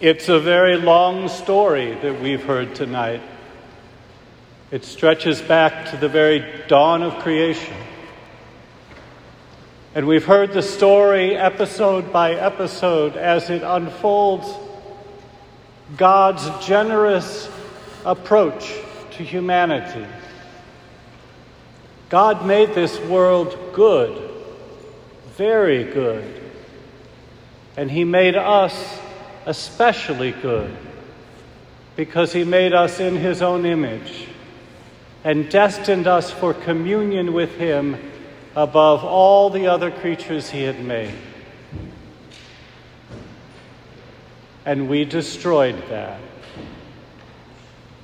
It's a very long story that we've heard tonight. It stretches back to the very dawn of creation. And we've heard the story episode by episode as it unfolds God's generous approach to humanity. God made this world good, very good. And He made us especially good because He made us in His own image and destined us for communion with Him above all the other creatures He had made. And we destroyed that.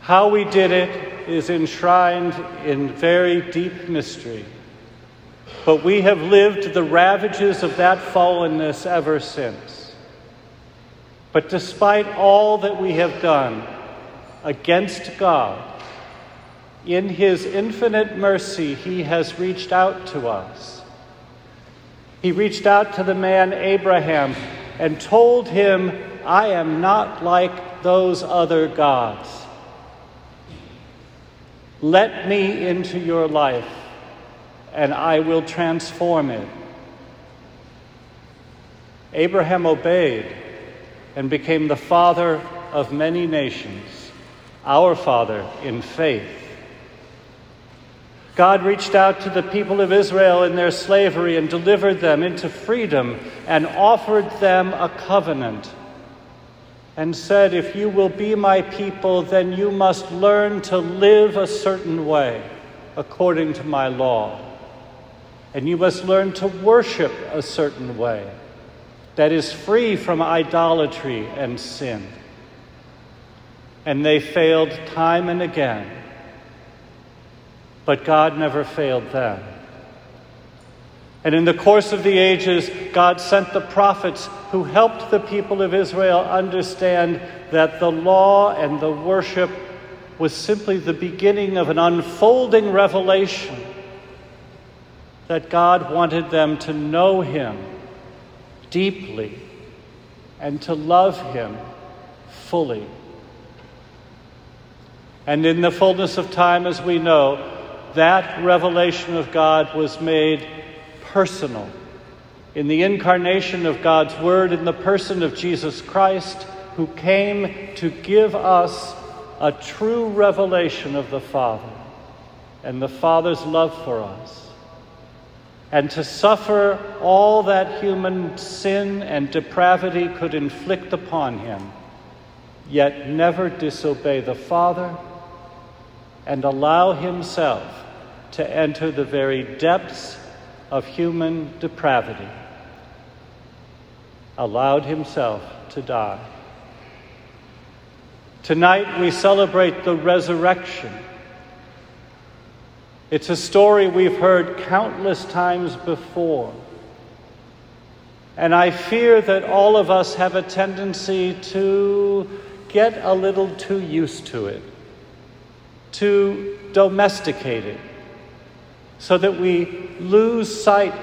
How we did it is enshrined in very deep mystery. But we have lived the ravages of that fallenness ever since. But despite all that we have done against God, in His infinite mercy, He has reached out to us. He reached out to the man Abraham and told him, I am not like those other gods. Let me into your life, and I will transform it. Abraham obeyed and became the father of many nations, our father in faith. God reached out to the people of Israel in their slavery and delivered them into freedom and offered them a covenant and said, If you will be my people, then you must learn to live a certain way according to my law. And you must learn to worship a certain way that is free from idolatry and sin. And they failed time and again. But God never failed them. And in the course of the ages, God sent the prophets who helped the people of Israel understand that the law and the worship was simply the beginning of an unfolding revelation that God wanted them to know Him deeply and to love Him fully. And in the fullness of time, as we know, that revelation of God was made personal. In the incarnation of God's Word, in the person of Jesus Christ, who came to give us a true revelation of the Father and the Father's love for us, and to suffer all that human sin and depravity could inflict upon him, yet never disobey the Father and allow himself to enter the very depths of human depravity, allowed himself to die. Tonight we celebrate the resurrection. It's a story we've heard countless times before. And I fear that all of us have a tendency to get a little too used to it, to domesticate it so that we lose sight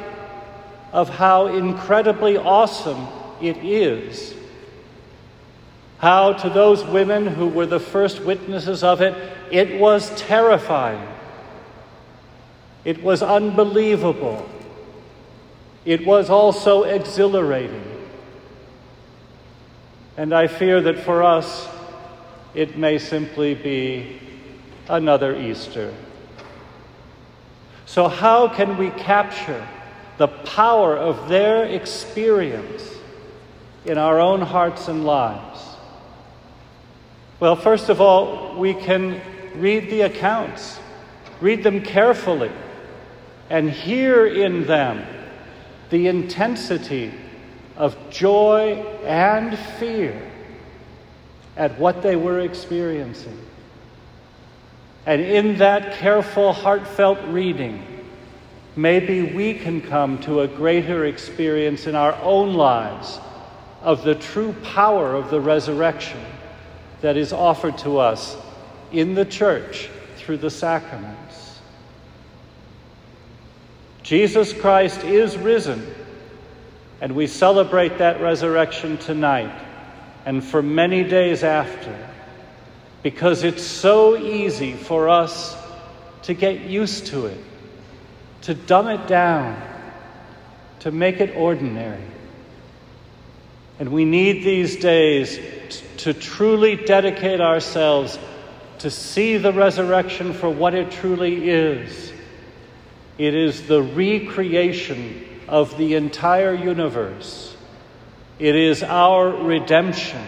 of how incredibly awesome it is. How, to those women who were the first witnesses of it, it was terrifying. It was unbelievable. It was also exhilarating. And I fear that for us, it may simply be another Easter. So, how can we capture the power of their experience in our own hearts and lives? Well, first of all, we can read the accounts, read them carefully, and hear in them the intensity of joy and fear at what they were experiencing. And in that careful, heartfelt reading, maybe we can come to a greater experience in our own lives of the true power of the resurrection that is offered to us in the church through the sacraments. Jesus Christ is risen, and we celebrate that resurrection tonight and for many days after, because it's so easy for us to get used to it, to dumb it down, to make it ordinary. And we need these days to truly dedicate ourselves to see the resurrection for what it truly is. It is the recreation of the entire universe. It is our redemption.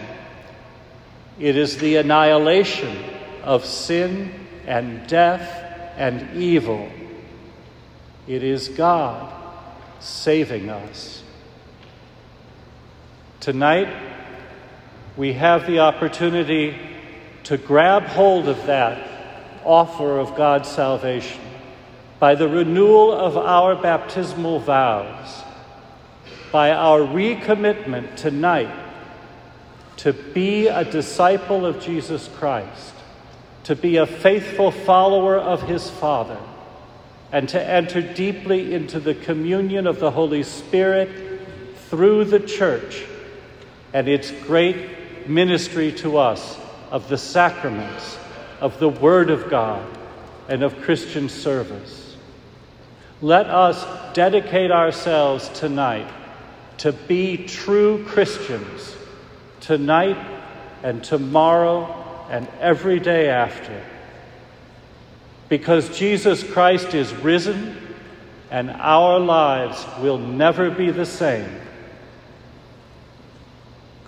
It is the annihilation of sin and death and evil. It is God saving us. Tonight, we have the opportunity to grab hold of that offer of God's salvation by the renewal of our baptismal vows, by our recommitment tonight to be a disciple of Jesus Christ, to be a faithful follower of his Father, and to enter deeply into the communion of the Holy Spirit through the church and its great ministry to us of the sacraments, of the Word of God, and of Christian service. Let us dedicate ourselves tonight to be true Christians, tonight and tomorrow and every day after. Because Jesus Christ is risen and our lives will never be the same.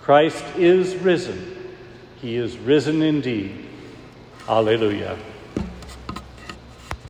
Christ is risen. He is risen indeed. Alleluia.